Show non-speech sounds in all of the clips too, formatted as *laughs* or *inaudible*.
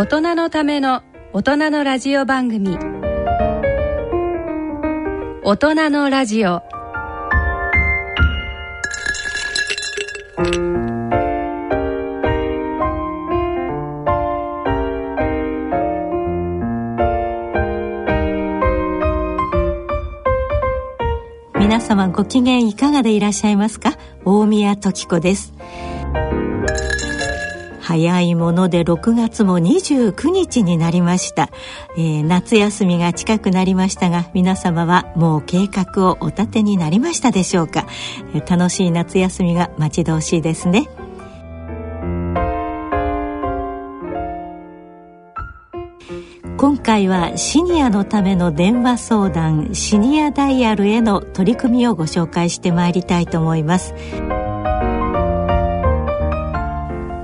大人のための大人のラジオ番組。大人のラジオ。皆様ご機嫌いかがでいらっしゃいますか？大宮時子です。早いもので6月も29日になりました、えー、夏休みが近くなりましたが皆様はもう計画をお立てになりましたでしょうか、えー、楽しい夏休みが待ち遠しいですね。今回はシニアのための電話相談シニアダイヤルへの取り組みをご紹介してまいりたいと思います。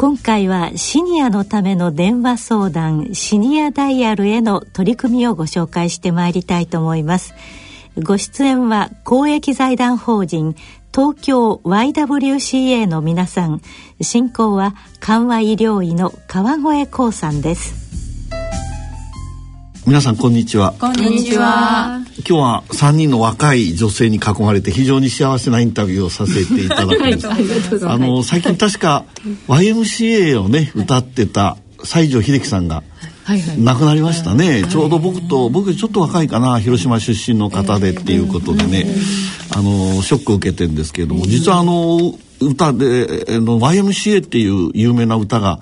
今回はシニアのための電話相談シニアダイヤルへの取り組みをご紹介してまいりたいと思います。ご出演は公益財団法人東京 YWCA の皆さん。進行は緩和医療医の川越光さんです。皆さんこんにちは。こんにちは。今日は3人の若い女性に囲まれて非常に幸せなインタビューをさせていただくんです。あの最近確か YMCA をね歌ってた西城秀樹さんが亡くなりましたね、はい、ちょうど僕と僕ちょっと若いかな広島出身の方でっていうことでね、あのショックを受けてるんですけれども実はあの歌での YMCA っていう有名な歌が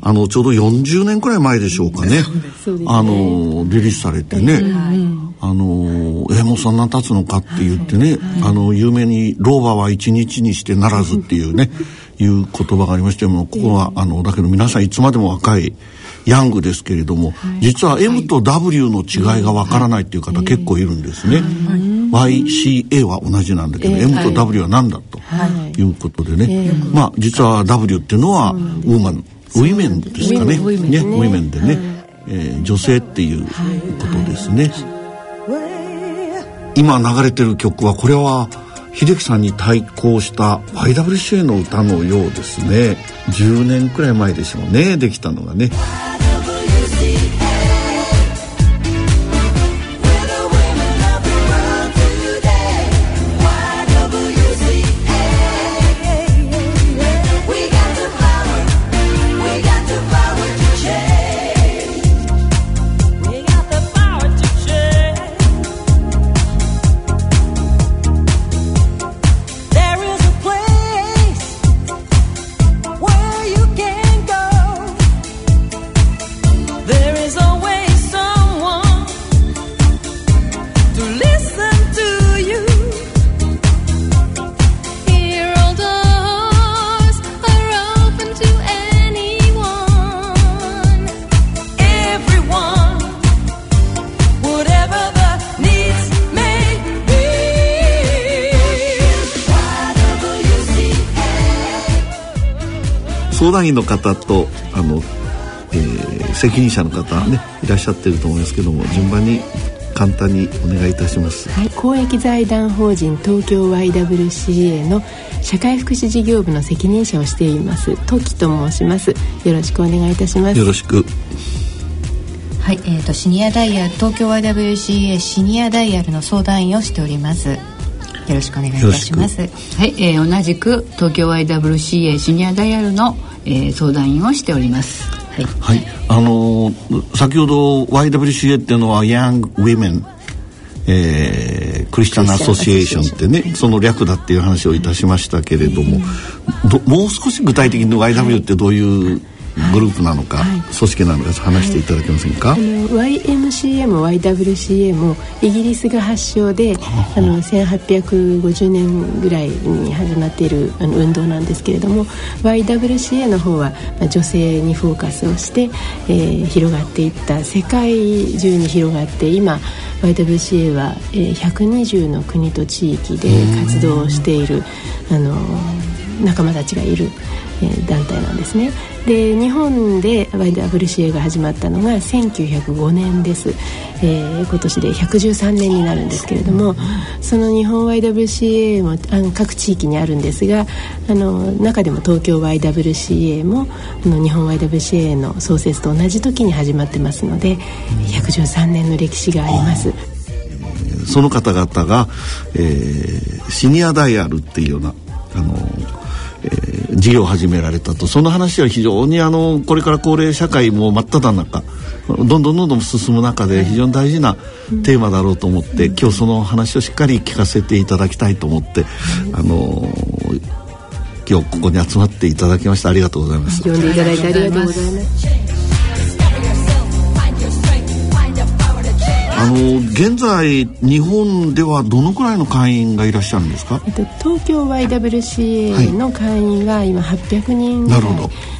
あのちょうど40年くらい前でしょうかね。あのリリースされてね、あのえもうそんな経つのかって言ってね、あの有名に「老婆は一日にしてならず」っていうねい。う言葉がありましてもここはあのだけど皆さんいつまでも若いヤングですけれども、実は M と W の違いがわからないっていう方結構いるんですね。YCA は同じなんだけど、M と W は何だとい。うことでね、まあ実は W っていうのはウーマンウィメンですかね。ねウィメンでね、えー、女性っていうことですね。今流れてる曲はこれは秀樹さんに対抗した YWCA の歌のようですね。10年くらい前でしょうね。できたのがね。相談員の方とあのえー、責任者の方ねいらっしゃってると思いますけども順番に簡単にお願いいたします、はい、公益財団法人東京 YWCA の社会福祉事業部の責任者をしています時と申します。よろしくお願いいたします。よろしく。はい、えーと、シニアダイヤル東京 YWCA シニアダイヤルの相談員をしておりますよろしくお願いいたします。はい、えー、同じく東京 YWCA シニアダイヤルの、えー、相談員をしております。はい、はい、あのー、先ほど YWCA っていうのはヤング・ウィメンえー、クリスチャン・アソシエーションってねその略だっていう話をいたしましたけれども、もう少し具体的に YW ってどういうグループなのか、はい、組織なのか話していただけませんか、はい、YMCA も YWCA もイギリスが発祥であの1850年ぐらいに始まっているあの運動なんですけれども YWCA の方は、まあ、女性にフォーカスをして、えー、広がっていった世界中に広がって今 YWCA は、えー、120の国と地域で活動をしているあの仲間たちがいる、えー、団体なんですねで日本で YWCA が始まったのが1905年です、えー、今年で113年になるんですけれどもその日本 YWCA もあの各地域にあるんですがあの中でも東京 YWCA もあの日本 YWCA の創設と同じ時に始まってますので113年の歴史があります。その方々が、えー、シニアダイヤルっていうようなあのえー、事業を始められたとその話は非常にあのこれから高齢社会も真っ只中どんどんどんどん進む中で非常に大事なテーマだろうと思って、今日その話をしっかり聞かせていただきたいと思って、あのー、今日ここに集まっていただきましたありがとうございます。呼んでいただいてありがとうございます。あの現在日本ではどのくらいの会員がいらっしゃるんですか、えっと、東京 YWCA の会員が今800人ぐらい、はい、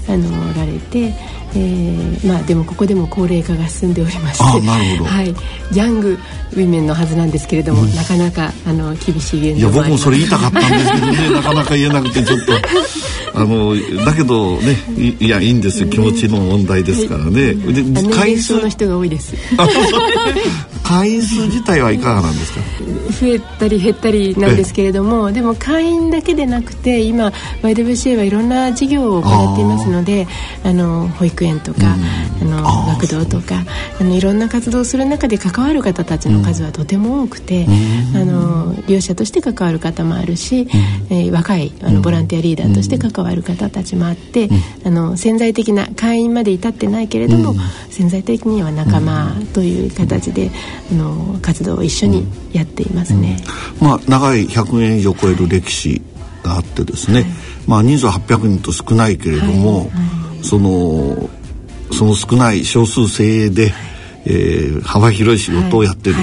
あのおられてえー、まあでもここでも高齢化が進んでおりましてあなるほど、はい、ヤングウィメンのはずなんですけれども、うん、なかなかあの厳しい現状いや僕もそれ言いたかったんですけどね *laughs* なかなか言えなくてちょっと。あのだけどねいやいいんですよ。気持ちの問題ですからね、はい、で会員数。の人が多いです。会員数自体はいかがなんですか？増えたり減ったりなんですけれどもでも会員だけでなくて今 YWCA はいろんな事業を行っていますのであの保育園とか、あの学童とかあのいろんな活動をする中で関わる方たちの数はとても多くて、あの利用者として関わる方もあるし、えー、若いあのボランティアリーダーとして関わる方たちもあって、あの潜在的な会員まで至ってないけれども、潜在的には仲間という形で、あの活動を一緒にやっていますね。まあ、長い100年以上超える歴史があってですね、はい、まあ、人数は800人と少ないけれども、はい。はい、そのその少ない少数精鋭で、えー、幅広い仕事をやってる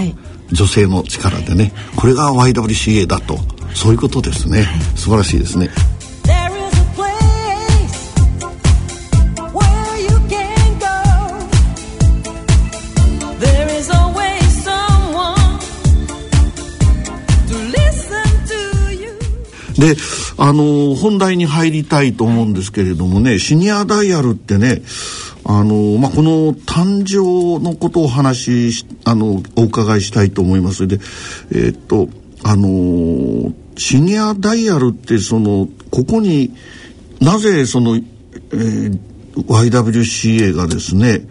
女性の力でね。これが YWCA だと。そういうことですね、素晴らしいですね。であの本題に入りたいと思うんですけれどもねシニアダイヤルってねあの、まあ、この誕生のことを話しあのお伺いしたいと思います。でえー、っとあのシニアダイヤルってそのここになぜその、えー、YWCA がですね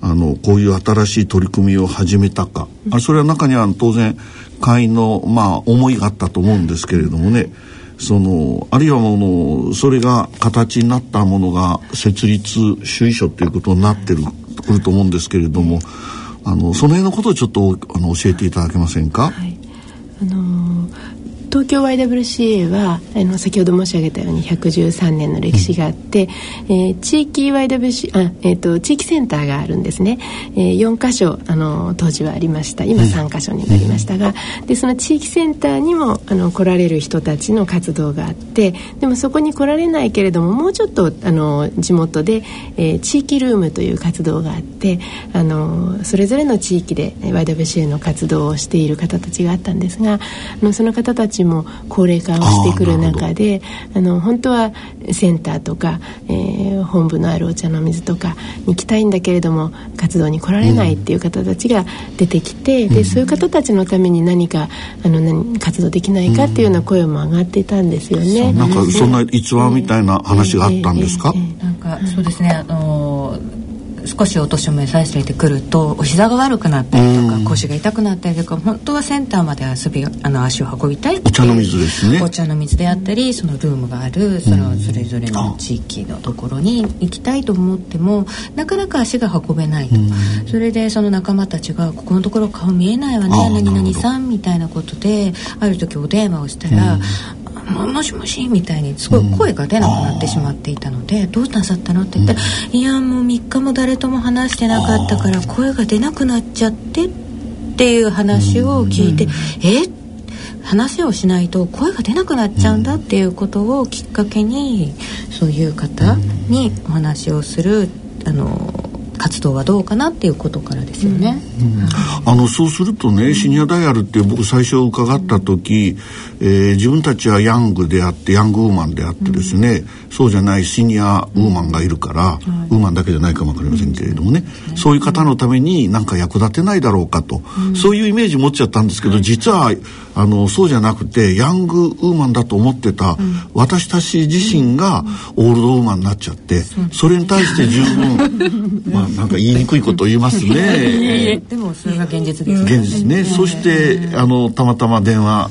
あのこういう新しい取り組みを始めたか、あそれは中には当然会員のまあ思いがあったと思うんですけれどもね。そのあるいはものそれが形になったものが設立主意書ということになってるくると思うんですけれどもあのその辺のことをちょっとあの教えていただけませんか？はいあの東京 YWCA はあの先ほど申し上げたように113年の歴史があって、うん、えー、地域 YWC あ、えーと、地域センターがあるんですね、えー、4か所あの当時はありました。今3か所になりましたが、うん、でその地域センターにもあの来られる人たちの活動があってでもそこに来られないけれどももうちょっとあの地元で、えー、地域ルームという活動があってあのそれぞれの地域で YWCA の活動をしている方たちがあったんですがあのその方たちちも高齢化をしてくる中であの本当はセンターとか、えー、本部のあるお茶の水とかに行きたいんだけれども活動に来られないっていう方たちが出てきて、うん、でそういう方たちのために何かあの何活動できないかっていうような声も上がっていたんですよね。なんかそんな逸話みたいな話があったんですか、えーえー、なんかそうですねあのー少しお年を召されてくるとお膝が悪くなったりとか腰が痛くなったりとか本当はセンターまで遊びあの足を運びたいお茶の水ですね。お茶の水であったりそのルームがあるそのそれぞれの地域のところに行きたいと思ってもなかなか足が運べないとそれでその仲間たちが「ここのところ顔見えないわね何々さん」みたいなことである時お電話をしたらもしもしみたいにすごい声が出なくなってしまっていたので、うん、どうなさったのって言ったら、うん、いやもう3日も誰とも話してなかったから声が出なくなっちゃってっていう話を聞いて、うん、え？話をしないと声が出なくなっちゃうんだっていうことをきっかけにそういう方にお話をするあの活動はどうかなっていうことからですよね。うん、あのそうするとねシニアダイヤルって僕最初伺った時、えー、自分たちはヤングであってヤングウーマンであってですね、うん、そうじゃないシニアウーマンがいるから、ウーマンだけじゃないかも分かりませんけれどもね、そういう方のために何か役立てないだろうかと、そういうイメージ持っちゃったんですけど、実はあのそうじゃなくてヤングウーマンだと思ってた、私たち自身がオールドウーマンになっちゃって、それに対して十分 *laughs* まあなんか言いにくいことを言いますね。*laughs* でもそれが現実です、ね。現実ね。そしてあのたまたま電話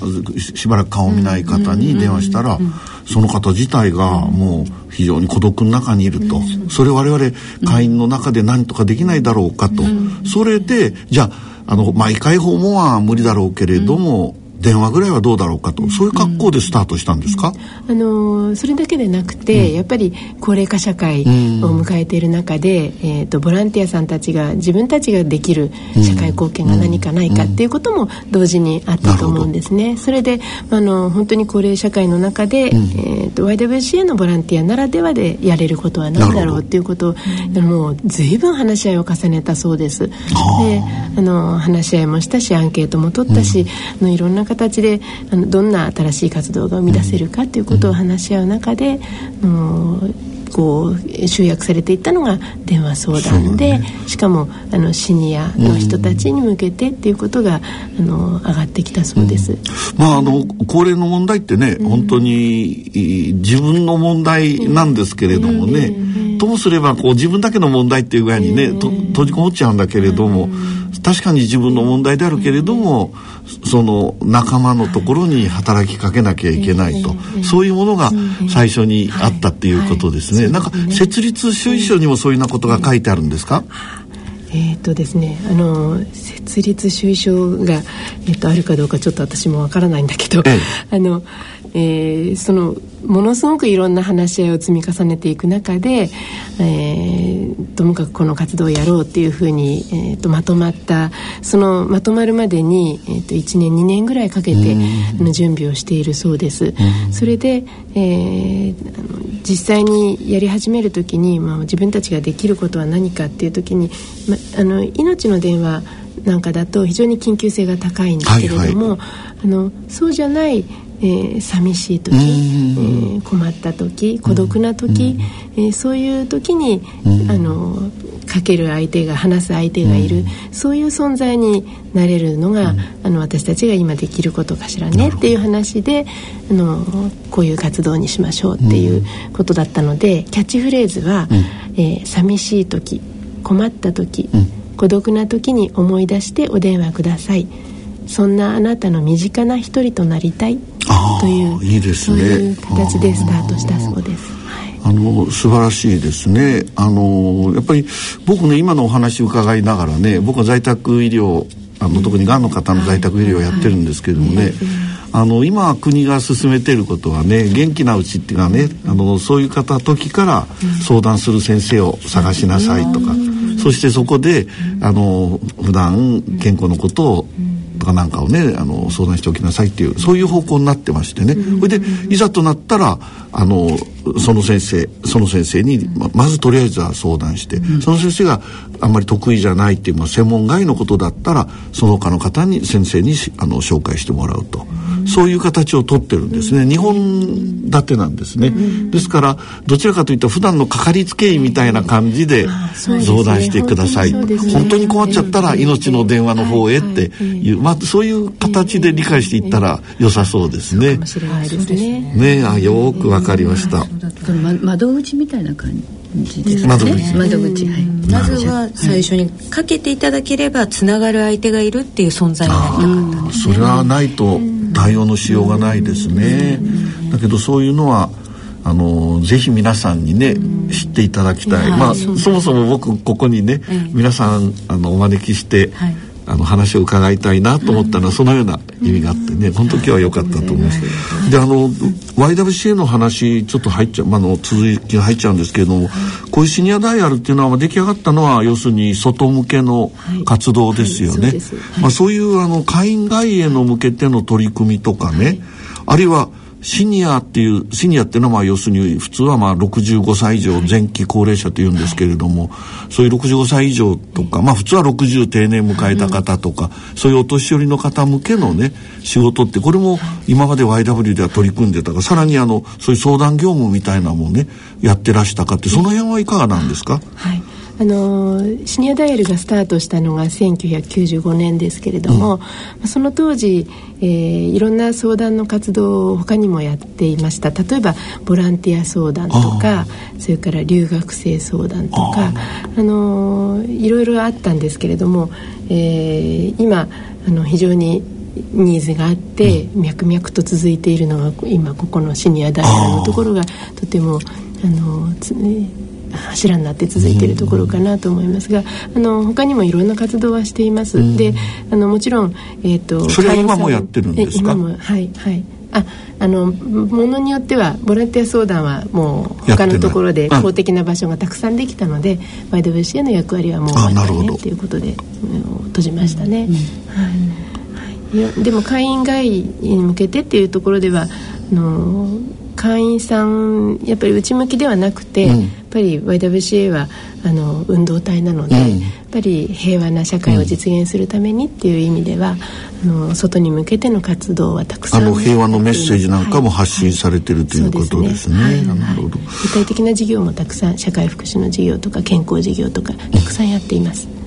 しばらく顔を見ない方に電話したら、その方自体がもう非常に孤独の中にいると、それ我々会員の中で何とかできないだろうかと、それでじゃああの毎回訪問は無理だろうけれども、電話ぐらいはどうだろうかと。そういう格好でスタートしたんですか、うん、あのそれだけでなくて、うん、やっぱり高齢化社会を迎えている中で、うん、えーと、ボランティアさんたちが自分たちができる社会貢献が何かないかっていうことも同時にあったと思うんですね。それであの本当に高齢社会の中で、えーと、YWCA のボランティアならではでやれることは何だろうっていうことをもう随分話し合いを重ねたそうです。であの話し合いもしたしアンケートも取ったし、あのいろんな形であのどんな新しい活動が生み出せるかということを話し合う中で、うん、こう集約されていったのが電話相談で、ね、しかもあのシニアの人たちに向けてっていうことが、あの上がってきたそうです。うん、まああの高齢の問題ってね、うん、本当に自分の問題なんですけれどもね、ともすればこう自分だけの問題っていう具合にね、閉じこもっちゃうんだけれども。確かに自分の問題であるけれどもその仲間のところに働きかけなきゃいけないと、そういうものが最初にあったっていうことですね。なんか設立主意書にもそういうなことが書いてあるんですか、えーとですね、あの設立主意書が、えーと、あるかどうかちょっと私もわからないんだけど、ええ、あのえー、そのものすごくいろんな話し合いを積み重ねていく中で、えー、ともかくこの活動をやろうっていうふうに、えーと、まとまったそのまとまるまでに、えーと、1年2年ぐらいかけて、あの準備をしているそうです。それで、えー、あの実際にやり始める時に、まあ、自分たちができることは何かっていう時に、ま、あの命の電話なんかだと非常に緊急性が高いんですけれども、はいはい、あのそうじゃないえー、寂しい時、えー、困った時孤独な時、えー、そういう時に、あのかける相手が話す相手がいる、そういう存在になれるのが、あの私たちが今できることかしらねっていう話であのこういう活動にしましょうっていうことだったのでキャッチフレーズは、えー、寂しい時困った時、孤独な時に思い出してお電話ください。そんなあなたの身近な一人となりたいといういいですね。そういう形でスタートしたそうです。あの素晴らしいですね。あのやっぱり僕ね今のお話伺いながらね僕は在宅医療あの特にがんの方の在宅医療をやってるんですけれどもね、あの今国が進めていることはね元気なうちっていうかねあのそういう方時から相談する先生を探しなさいとか、そしてそこであの普段健康のことをとかなんかをねあの相談しておきなさいっていうそういう方向になってましてね、それでいざとなったらあのその先生その先生にままずとりあえずは相談して、うん、その先生があんまり得意じゃないっていう、まあ、専門外のことだったらその他の方に先生にあの紹介してもらうと、うん、そういう形をとってるんですね。日本立てなんですね、うん、ですからどちらかというと普段のかかりつけ医みたいな感じで相談してください、ね、本当に困っちゃったら命の電話の方へっていう、まあ、そういう形で理解していったら良さそうですね。ね。あよくわかりました。窓口みたいな感じですね。窓口。窓口。はい。まずは最初にかけていただければつながる相手がいるっていう存在になりたかったです、ね、それはないと対応のしようがないですね。だけどそういうのはあのぜひ皆さんにね、知っていただきたい、まあそもそも僕ここにね、皆さんあのお招きして、はいあの話を伺いたいなと思ったのはそのような意味があってね。本当今日は良かったと思います。であの YWCA の話ちょっと入っちゃう、まあの続きが入っちゃうんですけれどもこういうシニアダイヤルっていうのは出来上がったのは要するに外向けの活動ですよね、まあ、そういうあの会員外への向けての取り組みとかね、あるいはシニアっていうシニアっていうのはまあ要するに普通はまあ65歳以上前期高齢者というんですけれども、そういう65歳以上とかまあ普通は60定年迎えた方とか、そういうお年寄りの方向けのね仕事ってこれも今まで YW では取り組んでたかさらにあのそういう相談業務みたいなもんねやってらしたかってその辺はいかがなんですか、はい。あのシニアダイヤルがスタートしたのが1995年ですけれども、うん、その当時、えー、いろんな相談の活動を他にもやっていました。例えばボランティア相談とかそれから留学生相談とかあのいろいろあったんですけれども、えー、今あの非常にニーズがあって、うん、脈々と続いているのが今ここのシニアダイヤルのところがとてもあのつ、柱になって続いているところかなと思いますが、あの他にもいろんな活動はしています。うん、で、あのもちろんえっ、ー、とそれは今もやってるんですか？今もはいはい。ああのものによってはボランティア相談はもう他のところで公的な場所がたくさんできたので YWCA の役割はもう終わったねということで、うん、閉じましたね。うん、はい、でも会員外に向けてっていうところではあの会員さんやっぱり内向きではなくて、うん、やっぱり YWCA はあの運動体なので、うん、やっぱり平和な社会を実現するためにっていう意味では、あの外に向けての活動はたくさんあの平和のメッセージなんかも発信されてる、ということですね。はい、なるほど、具体的な事業もたくさん社会福祉の事業とか健康事業とかたくさんやっています。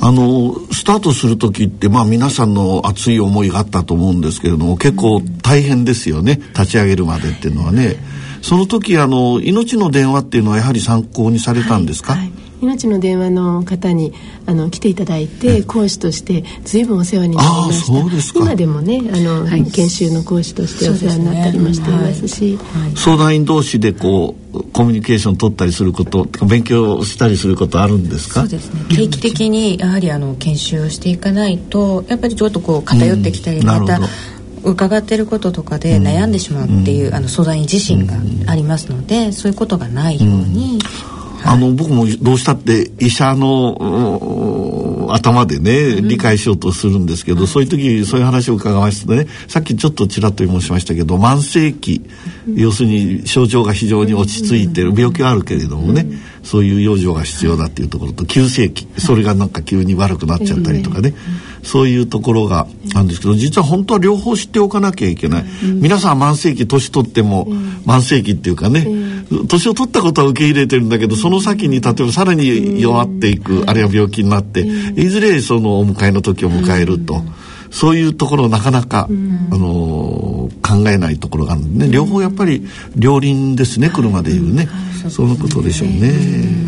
あのスタートする時ってまあ皆さんの熱い思いがあったと思うんですけれども結構大変ですよね。立ち上げるまでっていうのはね。その時あの命の電話っていうのはやはり参考にされたんですか、はい。はい命の電話の方にあの来ていただいて講師として随分お世話になりました。今でもねあの、はい、研修の講師としてお世話になったりもしていますし、はい、相談員同士でこうコミュニケーション取ったりすること勉強したりすることあるんですか？そうですね。定期的にやはりあの研修をしていかないとやっぱりちょっとこう偏ってきたり、うん、また伺ってることとかで悩んでしまうっていう、うん、あの相談員自身がありますので、うん、そういうことがないように、あの僕もどうしたって医者の頭でね理解しようとするんですけど、うん、そういう時そういう話を伺いましてねさっきちょっとちらっと申しましたけど慢性期、うん、要するに症状が非常に落ち着いてる、病気はあるけれどもね、そういう養生が必要だっていうところと急性期それがなんか急に悪くなっちゃったりとかね、そういうところがあるんですけど実は本当は両方知っておかなきゃいけない、皆さん慢性期年取っても慢性期っていうかね、年を取ったことは受け入れてるんだけどその先に例えばさらに弱っていく、あるいは病気になって、いずれそのお迎えの時を迎えると。そういうところなかなか、うん、あの考えないところがあるんでね両方やっぱり両輪ですね車でいうね、はい、そのことでしょうね。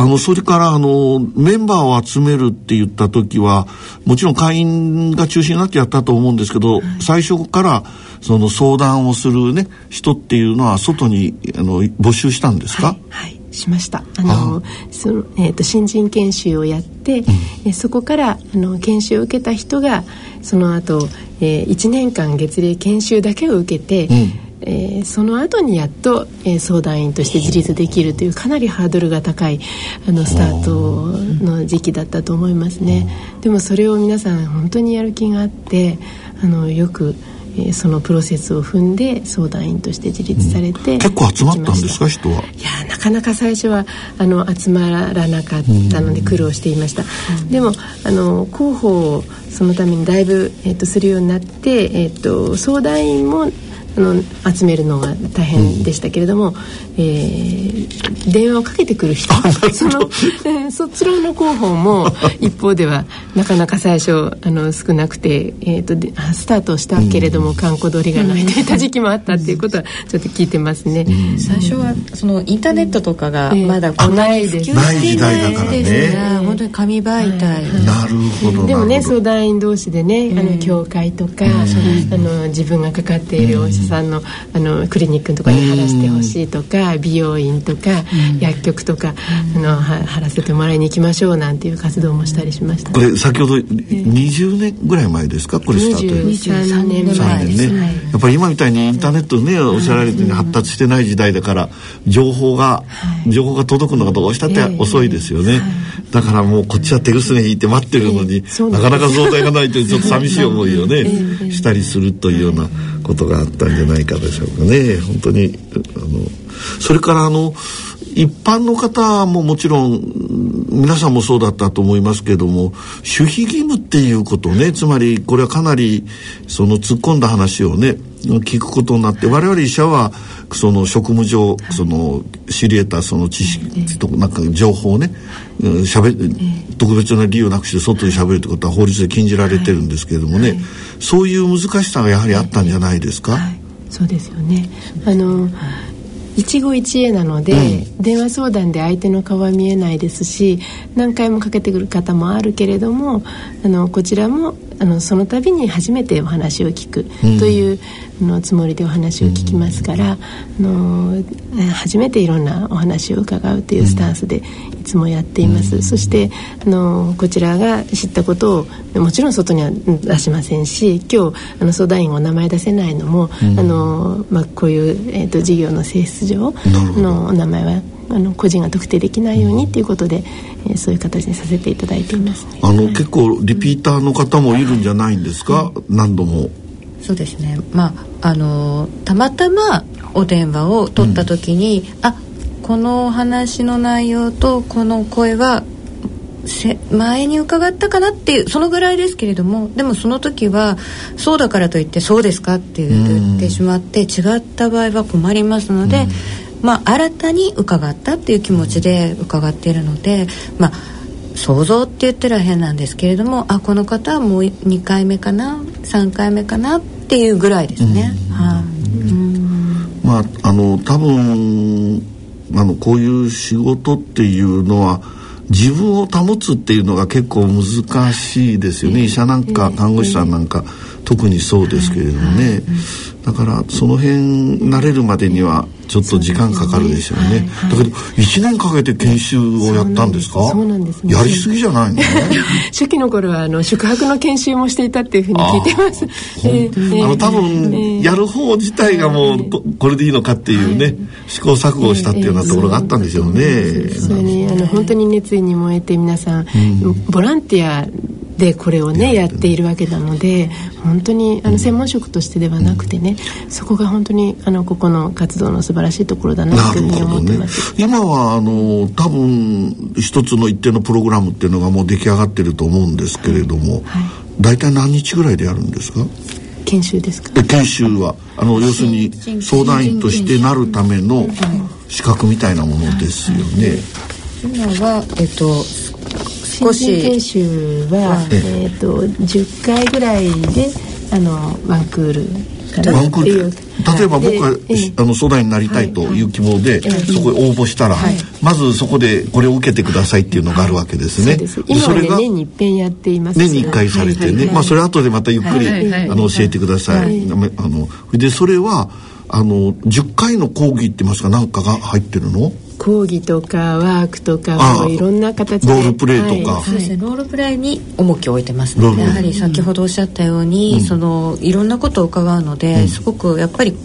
あの、それから、あの、メンバーを集めるって言った時は、もちろん会員が中心になってやったと思うんですけど、はい、最初から、その相談をするね、人っていうのは外に、あの、募集したんですか、はい、はい。しました。あのその、えーと、新人研修をやって、うん、えそこからあの研修を受けた人がその後、えー、1年間月例研修だけを受けて、うんえー、その後にやっと、えー、相談員として自立できるというかなりハードルが高いあのスタートの時期だったと思いますね。でもそれを皆さん本当にやる気があってあのよくえー、そのプロセスを踏んで相談員として自立されて、うん、結構集まったんですか人はいやなかなか最初はあの集まらなかったので苦労していました、うん、でもあの広報をそのためにだいぶ、えーと、するようになって、えーと相談員もあの集めるのが大変でしたけれども、うん、えー、電話をかけてくる人。その、えー、そちらの広報も *laughs* 一方ではなかなか最初あの少なくて、えーと、とスタートしたけれども観光通りがない。といった時期もあったっていうことはちょっと聞いてますね、うん、最初はそのインターネットとかがまだこないです、ない時代だからね。本当に紙媒体、なるほどでもね相談員同士でねあの教会とか、あの自分がかかっているお医者さんのあのクリニックのところに貼らせてほしいとか、美容院とか、薬局とか、あの貼らせてもらいに行きましょうなんていう活動もしたりしました、これ先ほど20年ぐらい前ですか？これスタート。23年前です。ね、やっぱり今みたいにインターネットねおっしゃられて、発達してない時代だから情報が、情報が届くのがどうしたって遅いですよね、だからもうこっちは手ぐすね引いて待ってるのに、なかなか増大がないというちょっと寂しい思いをね、したりするというようなことがあったんじゃないかでしょうかね。本当にあのそれからあの一般の方ももちろん皆さんもそうだったと思いますけれども守秘義務っていうことねつまりこれはかなりその突っ込んだ話をね聞くことになって我々医者はその職務上その知り得たその知識となんか情報をねしゃべ特別な理由なくして外でしゃべるってことは法律で禁じられてるんですけれどもね、そういう難しさがやはりあったんじゃないですか？そうですよね。あの一期一会なので、うん、電話相談で相手の顔は見えないですし何回もかけてくる方もあるけれどもあのこちらもあのその度に初めてお話を聞くという、うん、のつもりでお話を聞きますから、うん、あの初めていろんなお話を伺うというスタンスでいつもやっています、うん、そしてあのこちらが知ったことをもちろん外には出しませんし今日あの相談員お名前出せないのも、あのまあ、こういう、えーと、事業の性質上のお名前はあの個人が特定できないようにということで、えー、そういう形にさせていただいています、あの、結構リピーターの方もいるんじゃないんですか、何度も。そうですね。まああのたまたまお電話を取った時に、うん、あこの話の内容とこの声は前に伺ったかなっていうそのぐらいですけれどもでもその時はそうだからといってそうですかって言ってしまって違った場合は困りますので、まあ、新たに伺ったっていう気持ちで伺っているので、まあ、想像って言ったら変なんですけれどもあこの方はもう2回目かな3回目かなっていうぐらいですね。はまああの多分あのこういう仕事っていうのは自分を保つっていうのが結構難しいですよね、医者なんか看護師さんなんか特にそうですけれどもね。だからその辺慣れるまでにはちょっと時間かかるでしょうね、ねはい、だけど1年かけて研修をやったんですか？そうなんですね。やりすぎじゃないの？*laughs* 初期の頃はあの宿泊の研修もしていたっていうふうに聞いてます。えー、あの多分、やる方自体がもうこれでいいのかっていうね、試行錯誤したってい。うようなところがあったんでしょうね、それにあの本当に熱意に燃えて皆さん、ボランティアでこれをねやっているわけなので本当にあの専門職としてではなくてね、そこが本当にあのここの活動の素晴らしいところだなというふうに思ってます、ね、今はあの多分一つの一定のプログラムっていうのがもう出来上がってると思うんですけれども、はい、大体何日ぐらいでやるんですか？研修ですか？研修はあの要するに相談員としてなるための資格みたいなものですよね。今は、えっと、少し研修は、えーと、10回ぐらいであのワンクールかなっていう。例えば僕が、あの相談員になりたいとい。う希望で、そこへ応募したら、まずそこでこれを受けてくださいっていうのがあるわけですね。今は、ね、年に一遍やっています。年に一回されてね、まあそれ後でまたゆっくり、あの教えてください。あのでそれはあの10回の講義って言いますか？何かが入ってるの？講義とかワークとかもいろんな形で。ロールプレイとか、はい、そうですね。ロールプレイに重きを置いてますね。やはり先ほどおっしゃったように、うん、そのいろんなことを伺うので、うん、すごくやっぱり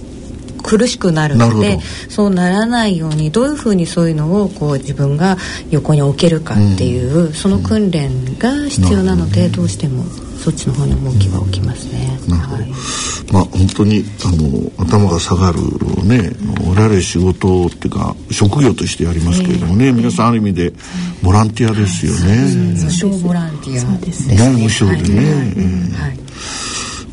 苦しくなるのでそうならないようにどういうふうにそういうのをこう自分が横に置けるかっていう、うん、その訓練が必要なので、どうしてもそっちの方に重きは置きますね。はい、まあ本当にあの頭が下がるね我々仕事っていうか職業としてやりますけれどもね、えー、皆さんある意味でボランティアですよね。無償ボランティアですね。無償でね。はい、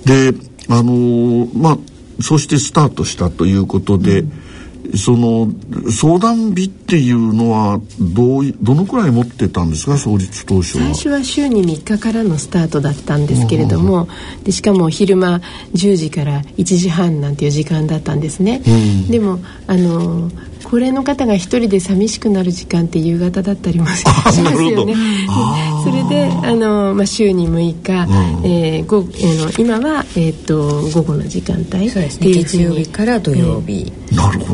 であのまあそしてスタートしたということで。うんその相談日っていうのはどうどのくらい持ってたんですか？創立当初は。最初は週に3日からのスタートだったんですけれどもでしかも昼間10時から1時半なんていう時間だったんですね、うん、でもあの高齢の方が一人で寂しくなる時間って夕方だったりもしますよね。それであの、まあ、週に6日、うん、えー、ごえー、今は、えーと、午後の時間帯。そうですね。月曜日から土曜日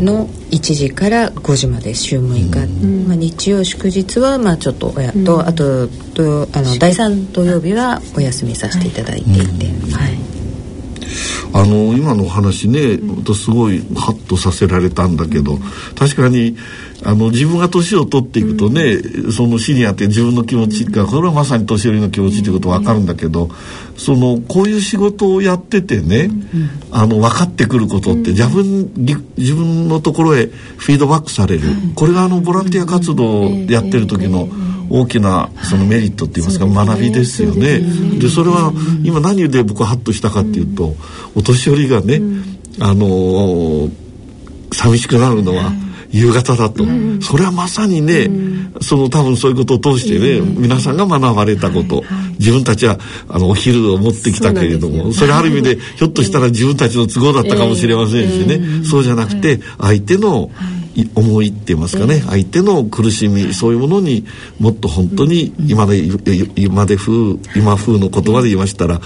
の1時から5時まで週6日、うん、まあ、日曜祝日は、まあ、ちょっと親と、うん、あとあの第3土曜日はお休みさせていただいていて。はいあの今のお話ね、うん、すごいハッとさせられたんだけど、うん、確かにあの自分が年を取っていくとね、うん、そのシニアって自分の気持ちがこれはまさに年寄りの気持ちっていうこと分かるんだけど、そのこういう仕事をやっててね、あの分かってくることって自分自分のところへフィードバックされる、これがあのボランティア活動をやってる時の、大きなそのメリットって言いますか、はい、学びですよね。でそれは今何で僕はハッとしたかっていうと、お年寄りがね、あのー、寂しくなるのは、夕方だと、うん、それはまさにね、うん、その多分そういうことを通してね、うん、皆さんが学ばれたこと、はいはい、自分たちはあのお昼を持ってきたけれどもそれある意味でひょっとしたら自分たちの都合だったかもしれませんしね、そうじゃなくて相手の、はい思いって言いますかね、相手の苦しみそういうものにもっと本当に今で今で風今風の言葉で言いましたら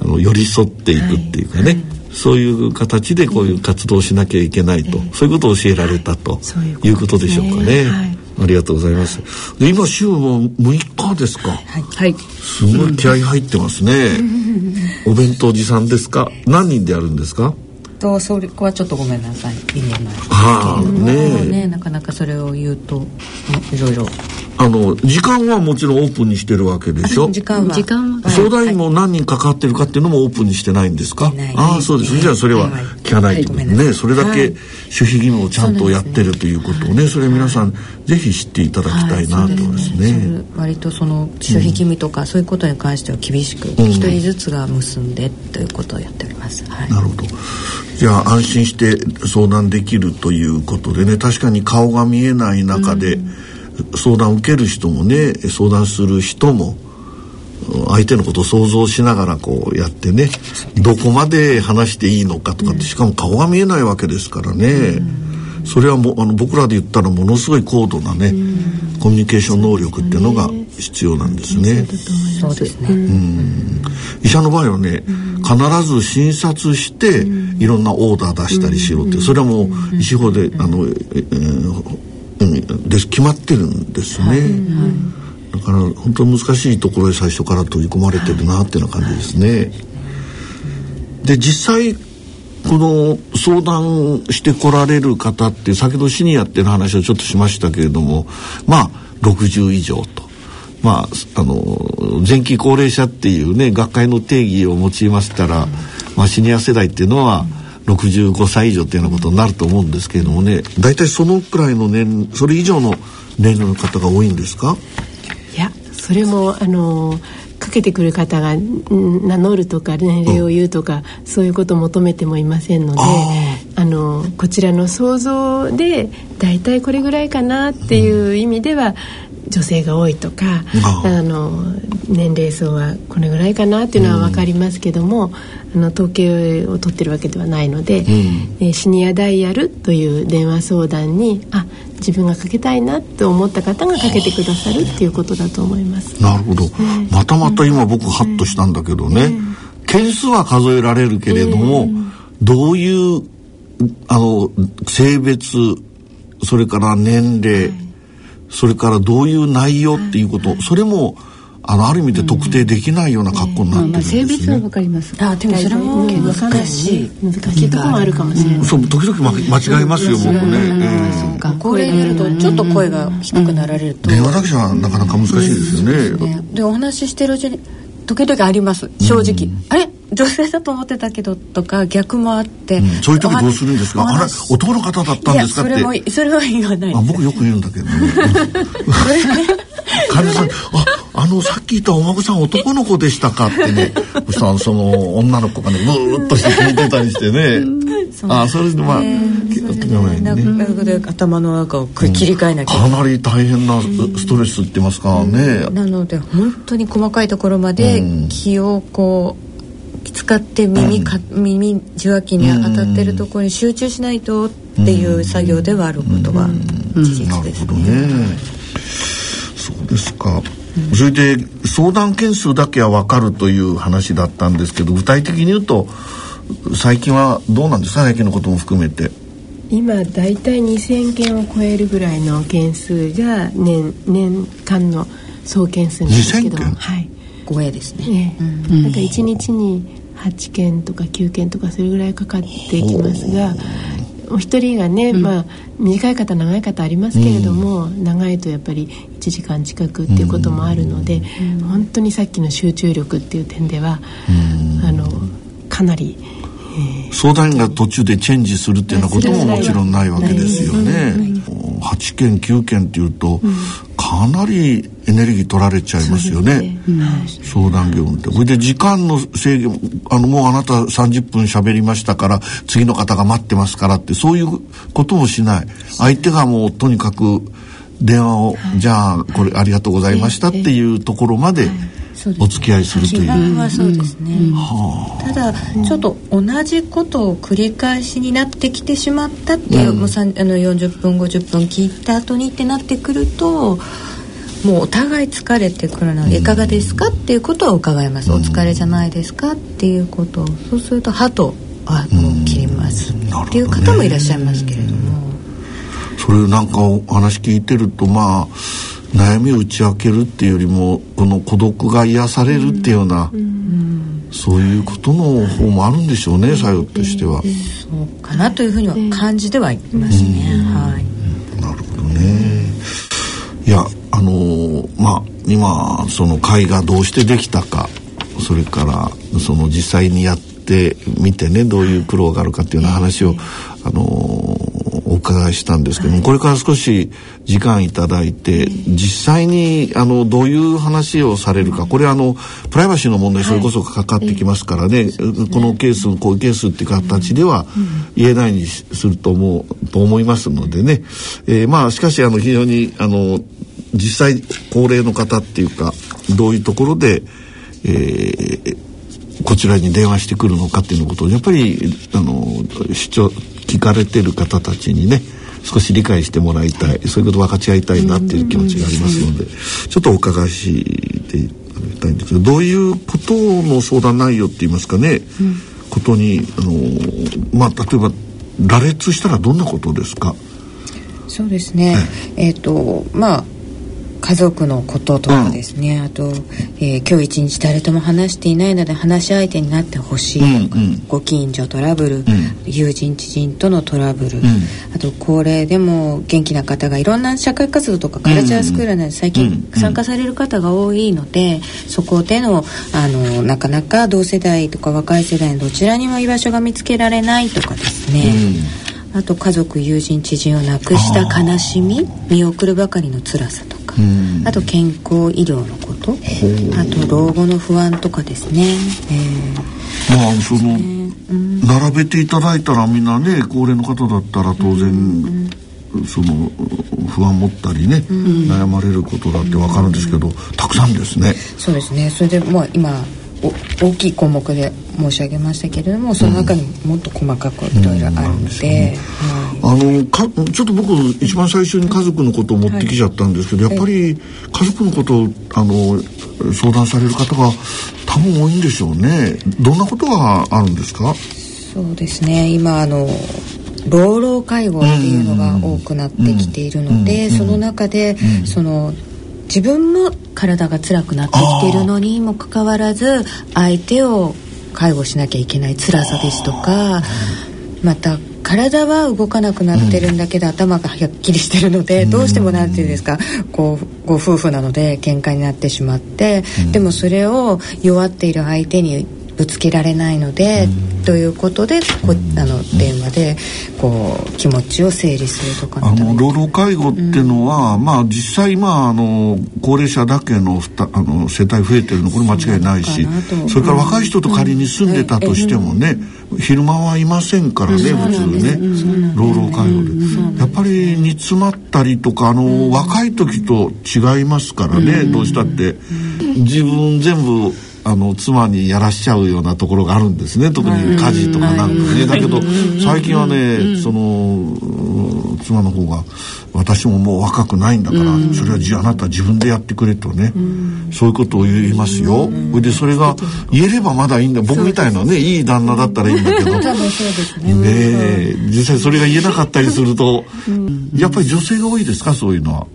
あの寄り添っていくっていうかね、そういう形でこういう活動をしなきゃいけないと、そういうことを教えられたということでしょうかね。ありがとうございます。で今週も6日ですか。はい。すごい気合入ってますね。お弁当持参ですか。何人でやるんですか。とそれはちょっとごめんなさい。言えない。はあねねなかなかそれを言うといろいろあの時間はもちろんオープンにしてるわけでしょ？時間は。時間は。相談員も何人かかってるかっていうのもオープンにしてないんですか、ああそうです、じゃあそれは聞かないと、はい、ねそれだけ守秘義務をちゃんとやってるということをねそれ皆さんぜひ知っていただきたいなとですね,、割とその守秘義務とかそういうことに関しては厳しく一、人ずつが結んでということをやっております、なるほど。じゃあ安心して相談できるということでね確かに顔が見えない中で、相談を受ける人もね相談する人も相手のことを想像しながらこうやってねどこまで話していいのかとかってしかも顔が見えないわけですからね、それはもあの僕らで言ったらものすごい高度なね、コミュニケーション能力っていうのが必要なんですね。そうですね。うん。医者の場合はね、必ず診察していろんなオーダー出したりしろって、それはもう医師法であの、えー、で決まってるんですね。はいはいだから本当に難しいところへ最初から取り込まれてるなっていうような感じですね。で実際この相談してこられる方って先ほどシニアっていう話をちょっとしましたけれどもまあ60以上と。まあ、あの前期高齢者っていうね学会の定義を用いましたら、まあ、シニア世代っていうのは65歳以上っていうようなことになると思うんですけれどもね。大体そのくらいの年それ以上の年齢の方が多いんですか？いやそれもあのかけてくる方が名乗るとか年齢を言うとか、うん、そういうことを求めてもいませんのであのこちらの想像で大体これぐらいかなっていう意味では、女性が多いとかあの年齢層はこれぐらいかなっていうのは分かりますけども、うん、あの統計を取ってるわけではないので、うん、えシニアダイヤルという電話相談にあ自分がかけたいなと思った方がかけてくださるっていうことだと思います。なるほど、またまた今僕ハッとしたんだけどね、件数は数えられるけれども、どういうあの性別それから年齢、はいそれからどういう内容っていうこと、それもあのある意味で特定できないような格好になってるんですね。性別はわかります。あでもそれも難しい。難しい。ところもあるかもしれない。そう時々間違えますよ僕ね。そうか高齢になるとちょっと声が低くなられると。電話だけじゃなかなか難しいですよね。でお話ししてるうちに時々あります。正直、あれ女性だと思ってたけどとか逆もあって、うんそういう時どうするんですか？あれ男の方だったんですか？って。いやそれもそれは言わないあ僕よく言うんだけどね。患者さんああのさっき言ったお孫さん男の子でしたかってね。そしたらその女の子がねブーッとして聞いてたりしてね。あそれでまあ気がつかないなね。なので頭の中を切り替えなきゃいけかなり大変なストレスって言いますかね、なので本当に細かいところまでうん。気をこう使って耳か、耳受話器に当たってるところに集中しないとっていう作業ではあることは事実ですほどね。そうですか。それで相談件数だけは分かるという話だったんですけど具体的に言うと最近はどうなんですか？最近のことも含めて。今だいたい2000件を超えるぐらいの件数が年年間の総件数なんですけど。2000件？はい護衛ですね。ね。なんか1日に8件とか9件とかそれぐらいかかってきますがお一人がね、まあ短い方長い方ありますけれども、長いとやっぱり1時間近くっていうこともあるので、本当にさっきの集中力っていう点では、あのかなり、えー相談員が途中でチェンジするっていうようなことももちろんないわけですよね。8件9件っていうと、かなりエネルギー取られちゃいますよね。相談業務って。それで時間の制限、あのもうあなた30分喋りましたから次の方が待ってますからってそういうこともしない。相手がもうとにかく電話を、じゃあこれありがとうございましたっていうところまでお付き合いするという。はそうですね、ただちょっと同じことを繰り返しになってきてしまったっていう、もうさんあの40分50分聞いた後にってなってくるともうお互い疲れてくるの。で、いかがですかっていうことを伺います、お疲れじゃないですかっていうことを。そうすると歯とあもう切ります。っていう方もいらっしゃいますけれども、それなんかお話聞いてるとまあ悩みを打ち明けるっていうよりもこの孤独が癒されるっていうような、そういうことの方もあるんでしょうね作用としては。そうかなというふうには感じてはいますね、はい。なるほどね。いやあのーまあ今その会がどうしてできたかそれからその実際にやってみてねどういう苦労があるかっていうような話を、あのーお伺いしたんですけども、これから少し時間いただいて実際にあのどういう話をされるかこれはあのプライバシーの問題それこそかかってきますからね、このケースこういうケースっていう形では言えないにすると思うと思いますのでね、えーまあしかしあの非常にあの実際高齢の方っていうかどういうところで、えーこちらに電話してくるのかっていうことをやっぱりあの主張聞かれてる方たちにね少し理解してもらいたいそういうことを分かち合いたいなっていう気持ちがありますのでちょっとお伺いしていただきたいんですけどどういうことの相談内容って言いますかね、ことにあのまあ例えば羅列したらどんなことですか？そうですね。えっ、とまあ家族のこととかですね、あと、えー今日一日誰とも話していないので話し相手になってほしいとか、うんうん。ご近所トラブル、友人知人とのトラブル、ん。あと高齢でも元気な方がいろんな社会活動とかカルチャースクールなど最近参加される方が多いので、そこでのあのなかなか同世代とか若い世代のどちらにも居場所が見つけられないとかですね、あと家族友人知人を亡くした悲しみ見送るばかりの辛さとか、ん。あと健康医療のことあと老後の不安とかですね、えまあその、並べていただいたらみんなね高齢の方だったら当然、その不安持ったりね、悩まれることだって分かるんですけど、たくさんですね。ーそうですね。それでもう今お大きい項目で申し上げましたけれどもその中にもっと細かくいろいろあるので、はい。あのかちょっと僕一番最初に家族のことを持ってきちゃったんですけど、やっぱり家族のことをあの相談される方が多分多いんでしょうね。どんなことがあるんですか？そうですね。今あの老老介護っていうのが多くなってきているので、その中で、その自分も体が辛くなってきているのにもかかわらず相手を介護しなきゃいけない辛さですとか、また体は動かなくなってるんだけど、うん、頭がはっきりしてるのでどうしてもなんていうんですかこうご夫婦なので喧嘩になってしまって、うん、でもそれを弱っている相手にぶつけられないので、ということでこあの電話でこう気持ちを整理するとかあの老老介護っていうのは、うん、まあ実際今あの高齢者だけのふたあの世帯増えてるのこれ間違いないしそれから若い人と仮に住んでたとしてもね、うん、昼間はいませんからね、普通ね、老老介護で、やっぱり煮詰まったりとかあの、若い時と違いますからね、どうしたって。自分全部あの妻にやらしちゃうようなところがあるんですね。特に家事とかなんかね。だけど最近はねその妻の方が私ももう若くないんだからそれはあなた自分でやってくれとねそういうことを言いますよ。それでそれが言えればまだいいんだ。僕みたいなねいい旦那だったらいいんだけど。ね。実際それが言えなかったりするとやっぱり女性が多いですか？そういうのは。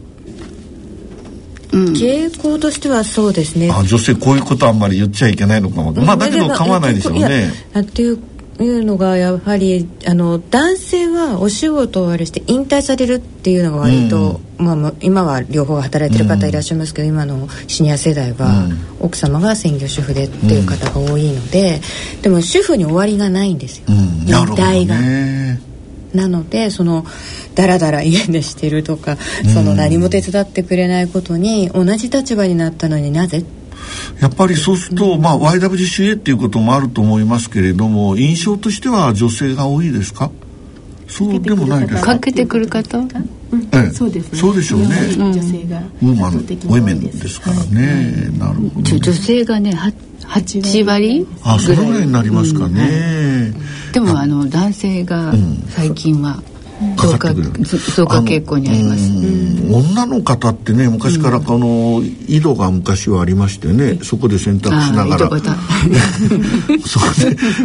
傾向としてはそうですね。あ女性こういうことあんまり言っちゃいけないのかも、まあだけど構わないでしょうねっていういうのがやはりあの男性はお仕事をあれして引退されるっていうのが割と、うん、まあ、今は両方働いてる方いらっしゃいますけど、うん、今のシニア世代は、奥様が専業主婦でっていう方が多いので、でも主婦に終わりがないんですよ、引退が。なのでそのだらだら家でしてるとか、その何も手伝ってくれないことに同じ立場になったのになぜ？やっぱりそうすると、まあ、YWCA っていうこともあると思いますけれども印象としては女性が多いですか？そうでもないですか？けてくる方、うんええ、そうですね。そうでしょうね、女性がウーマンウェメンですからね、なるほど、女性がね8割あそのぐらいになりますかね、でもあの男性が最近は、増加増加傾向にあります、女の方ってね昔からこの井戸が昔はありましてね、そこで洗濯しながら。*laughs* そ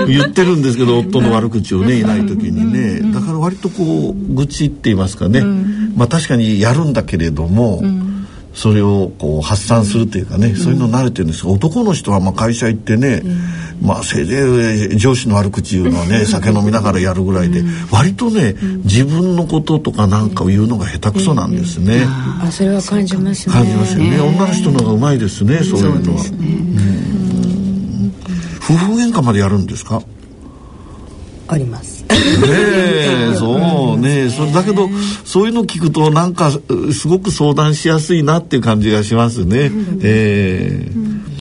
う言ってるんですけど夫の悪口をねいない時にね。だから割とこう愚痴って言いますかね、まあ確かにやるんだけれども、それをこう発散するというかね、うん、そういうの慣れてるんです。が男の人はまあ会社行ってね、うん、まあせいぜい上司の悪口言うのはね酒飲みながらやるぐらいで、うん、割とね、自分のこととかなんかを言うのが下手くそなんですね。あそれは感じますね。感じますよね。女の人の方がうまいですね、そういうの。は。夫婦喧嘩までやるんですか？あります。ねえそう。ねそだけどそういうの聞くとなんかすごく相談しやすいなっていう感じがしますね、ええ。ー